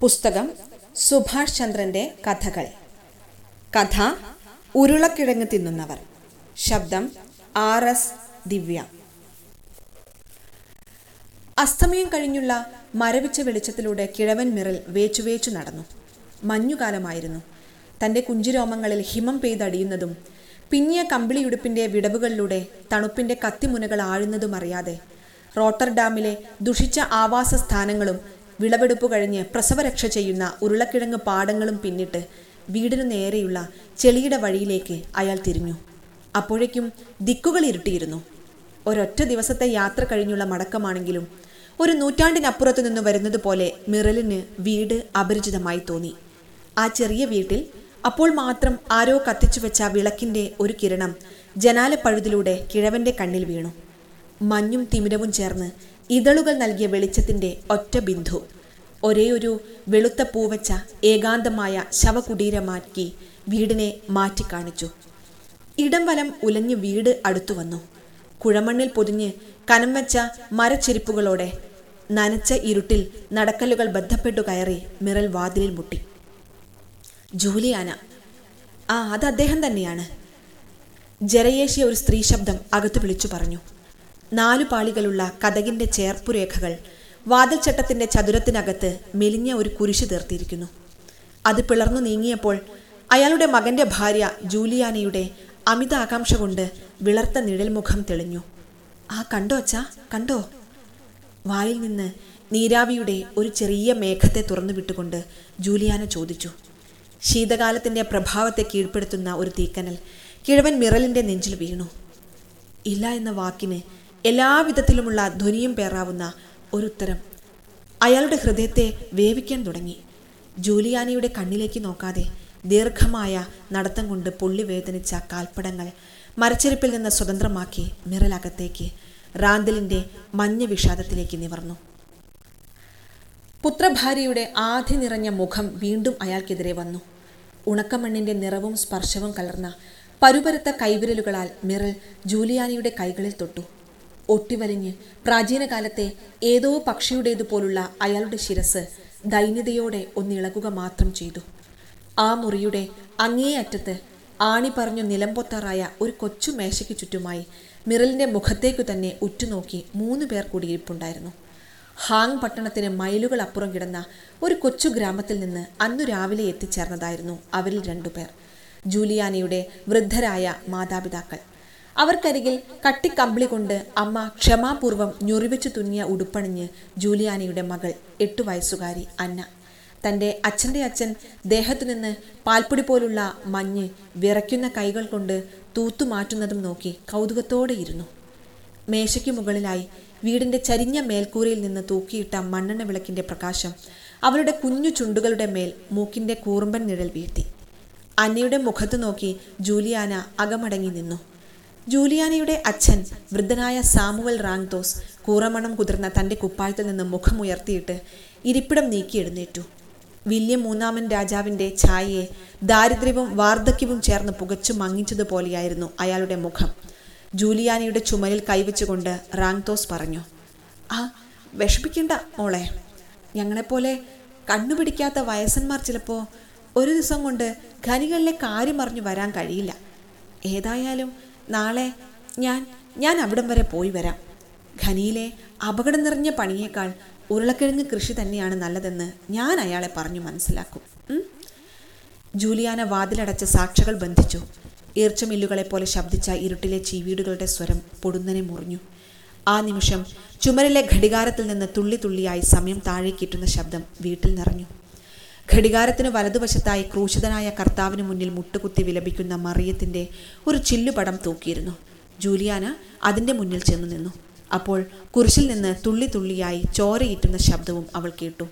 പുസ്തകം സുഭാഷ് ചന്ദ്രന്റെ കഥകൾ കഥ ഉരുളക്കിഴങ്ങ് തിന്നുന്നവർ. ശബ്ദം ആർ എസ് ദിവ്യ. അസ്തമയം കഴിഞ്ഞുള്ള മരവിച്ച വെളിച്ചത്തിലൂടെ കിഴവൻ മിറൽ വേച്ചുവേച്ചു നടന്നു. മഞ്ഞുകാലമായിരുന്നു. തന്റെ കുഞ്ചിരോമങ്ങളിൽ ഹിമം പെയ്തടിയുന്നതും പിന്നിയ കമ്പിളിയുടുപ്പിന്റെ വിടവുകളിലൂടെ തണുപ്പിന്റെ കത്തിമുനകൾ ആഴുന്നതും അറിയാതെ റോട്ടർഡാമിലെ ദുഷിച്ച ആവാസ സ്ഥാനങ്ങളും വിളവെടുപ്പ് കഴിഞ്ഞ് പ്രസവരക്ഷ ചെയ്യുന്ന ഉരുളക്കിഴങ്ങ് പാടങ്ങളും പിന്നിട്ട് വീടിനു നേരെയുള്ള ചെളിയുടെ വഴിയിലേക്ക് അയാൾ തിരിഞ്ഞു. അപ്പോഴേക്കും ദിക്കുകൾ ഇരുട്ടിയിരുന്നു. ഒരൊറ്റ ദിവസത്തെ യാത്ര കഴിഞ്ഞുള്ള മടക്കമാണെങ്കിലും ഒരു നൂറ്റാണ്ടിനപ്പുറത്തു നിന്ന് വരുന്നത് പോലെ മിറലിന് വീട് അപരിചിതമായി തോന്നി. ആ ചെറിയ വീട്ടിൽ അപ്പോൾ മാത്രം ആരോ കത്തിച്ചു വെച്ച വിളക്കിന്റെ ഒരു കിരണം ജനാലപ്പഴുതിലൂടെ കിഴവന്റെ കണ്ണിൽ വീണു. മഞ്ഞും തിമിരവും ചേർന്ന് ഇതളുകൾ നൽകിയ വെളിച്ചത്തിന്റെ ഒറ്റ ബിന്ദു. ഒരേ ഒരു വെളുത്ത പൂവച്ച ഏകാന്തമായ ശവകുടീരമാക്കി വീടിനെ മാറ്റിക്കാണിച്ചു. ഇടം വലം ഉലഞ്ഞ് വീട് അടുത്തു വന്നു. കുഴമണ്ണിൽ പൊതിഞ്ഞ് കനം വെച്ച മരച്ചെരിപ്പുകളോടെ നനച്ച ഇരുട്ടിൽ നടക്കല്ലുകൾ ബന്ധപ്പെട്ടു കയറി മിറൽ വാതിലിൽ മുട്ടി. ജൂലിയാന ആ അത് അദ്ദേഹം തന്നെയാണ്. ജരയേശിയ ഒരു സ്ത്രീ ശബ്ദം അകത്ത് വിളിച്ചു പറഞ്ഞു. നാലു പാളികളുള്ള കഥകിന്റെ ചേർപ്പുരേഖകൾ വാതിൽച്ചട്ടത്തിന്റെ ചതുരത്തിനകത്ത് മെലിഞ്ഞ ഒരു കുരിശ് തീർത്തിരിക്കുന്നു. അത് പിളർന്നു നീങ്ങിയപ്പോൾ അയാളുടെ മകന്റെ ഭാര്യ ജൂലിയാനയുടെ അമിത ആകാംക്ഷ കൊണ്ട് വിളർത്ത നിഴൽമുഖം തെളിഞ്ഞു. ആ കണ്ടോ അച്ഛാ കണ്ടോ? വായിൽ നിന്ന് നീരാവിയുടെ ഒരു ചെറിയ മേഘത്തെ തുറന്നു വിട്ടുകൊണ്ട് ജൂലിയാന ചോദിച്ചു. ശീതകാലത്തിന്റെ പ്രഭാവത്തെ കീഴ്പ്പെടുത്തുന്ന ഒരു തീക്കനൽ കിഴവൻ മിറലിന്റെ നെഞ്ചിൽ വീണു. ഇല്ല എന്ന വാക്കിന് എല്ലാവിധത്തിലുമുള്ള ധ്വനിയും പേറാവുന്ന ഒരു ഉത്തരം അയാളുടെ ഹൃദയത്തെ വേവിക്കാൻ തുടങ്ങി. ജൂലിയാനിയുടെ കണ്ണിലേക്ക് നോക്കാതെ ദീർഘമായ നടത്തം കൊണ്ട് പൊള്ളി വേദനിച്ച കാൽപ്പടങ്ങൾ മരച്ചെരുപ്പിൽ നിന്ന് സ്വതന്ത്രമാക്കി മിറലകത്തേക്ക് റാന്തലിന്റെ മഞ്ഞ വിഷാദത്തിലേക്ക് നിവർന്നു. പുത്രഭാര്യയുടെ ആധി നിറഞ്ഞ മുഖം വീണ്ടും അയാൾക്കെതിരെ വന്നു. ഉണക്കമണ്ണിന്റെ നിറവും സ്പർശവും കലർന്ന പരുപരത്ത കൈവിരലുകളാൽ മിറൽ ജൂലിയാനിയുടെ കൈകളിൽ തൊട്ടു. ഒട്ടിവലിഞ്ഞ് പ്രാചീനകാലത്തെ ഏതോ പക്ഷിയുടേതുപോലുള്ള അയാളുടെ ശിരസ് ദൈന്യതയോടെ ഒന്നിളകുക മാത്രം ചെയ്തു. ആ മുറിയുടെ അങ്ങേ അറ്റത്ത് ആണി പറഞ്ഞു നിലംപൊത്താറായ ഒരു കൊച്ചു മേശയ്ക്ക് ചുറ്റുമായി മിറലിന്റെ മുഖത്തേക്കു തന്നെ ഉറ്റുനോക്കി മൂന്ന് പേർ കൂടി ഇരിപ്പുണ്ടായിരുന്നു ഹാങ് പട്ടണത്തിന് മൈലുകൾ അപ്പുറം കിടന്ന ഒരു കൊച്ചു ഗ്രാമത്തിൽ നിന്ന് അന്നു രാവിലെ എത്തിച്ചേർന്നതായിരുന്നു അവരിൽ രണ്ടുപേർ ജൂലിയാനയുടെ വൃദ്ധരായ മാതാപിതാക്കൾ. അവർക്കരികിൽ കട്ടിക്കമ്പിളി കൊണ്ട് അമ്മ ക്ഷമാപൂർവം ഞൊറിവെച്ചു തുന്നിയ ഉടുപ്പണിഞ്ഞ് ജൂലിയാനയുടെ മകൾ എട്ടു വയസ്സുകാരി അന്ന. തന്റെ അച്ഛന്റെ അച്ഛൻ ദേഹത്തു നിന്ന് പാൽപ്പൊടി പോലുള്ള മഞ്ഞ് വിറയ്ക്കുന്ന കൈകൾ കൊണ്ട് തൂത്തുമാറ്റുന്നതും നോക്കി കൗതുകത്തോടെ ഇരുന്നു മേശയ്ക്ക് മുകളിലായി വീടിന്റെ ചരിഞ്ഞ മേൽക്കൂരയിൽ നിന്ന് തൂക്കിയിട്ട മണ്ണെണ്ണ വിളക്കിന്റെ പ്രകാശം അവരുടെ കുഞ്ഞു ചുണ്ടുകളുടെ മേൽ മൂക്കിന്റെ കൂറുമ്പൻ നിഴൽ വീഴ്ത്തി. അന്നയുടെ മുഖത്ത് നോക്കി ജൂലിയാന അകമടങ്ങി നിന്നു. ജൂലിയാനയുടെ അച്ഛൻ വൃദ്ധനായ സാമുവൽ റാങ്തോസ് കൂറമണം കുതിർന്ന തന്റെ കുപ്പായത്തിൽ നിന്ന് മുഖമുയർത്തിയിട്ട് ഇരിപ്പിടം നീക്കി എഴുന്നേറ്റു. വില്യം മൂന്നാമൻ രാജാവിന്റെ ഛായയെ ദാരിദ്ര്യവും വാർദ്ധക്യവും ചേർന്ന് പുകച്ചു മങ്ങിച്ചതുപോലെയായിരുന്നു അയാളുടെ മുഖം. ജൂലിയാനയുടെ ചുമലിൽ കൈവച്ചുകൊണ്ട് റാങ്തോസ് പറഞ്ഞു ആ വിഷമിക്കണ്ട മോളെ. ഞങ്ങളെപ്പോലെ കണ്ണുപിടിക്കാത്ത വയസ്സന്മാർ ചിലപ്പോൾ ഒരു ദിവസം കൊണ്ട് ഖനികളിലെ കാര്യം അറിഞ്ഞു വരാൻ കഴിയില്ല. ഏതായാലും നാളെ ഞാൻ ഞാൻ അവിടം വരെ പോയി വരാം. ഖനിയിലെ അപകടം നിറഞ്ഞ പണിയേക്കാൾ ഉരുളക്കിഴങ്ങ് കൃഷി തന്നെയാണ് നല്ലതെന്ന് ഞാൻ അയാളെ പറഞ്ഞു മനസ്സിലാക്കും. ജൂലിയാന വാതിലടച്ച സാക്ഷികൾ ബന്ധിച്ചു. ഈർച്ചമില്ലുകളെ പോലെ ശബ്ദിച്ച ഇരുട്ടിലെ ചീവീടുകളുടെ സ്വരം പൊടുന്നനെ മുറിഞ്ഞു. ആ നിമിഷം ചുമരിലെ ഘടികാരത്തിൽ നിന്ന് തുള്ളി തുള്ളിയായി സമയം താഴേക്കിട്ടുന്ന ശബ്ദം വീട്ടിൽ നിറഞ്ഞു. ഘടികാരത്തിന് വലതുവശത്തായി ക്രൂശിതനായ കർത്താവിന് മുന്നിൽ മുട്ടുകുത്തി വിലപിക്കുന്ന മറിയത്തിന്റെ ഒരു ചില്ലുപടം തൂക്കിയിരുന്നു. ജൂലിയാന അതിന്റെ മുന്നിൽ ചെന്നു നിന്നു. അപ്പോൾ കുരിശിൽ നിന്ന് തുള്ളി തുള്ളിയായി ചോരയിറ്റുന്ന ശബ്ദവും അവൾ കേട്ടു.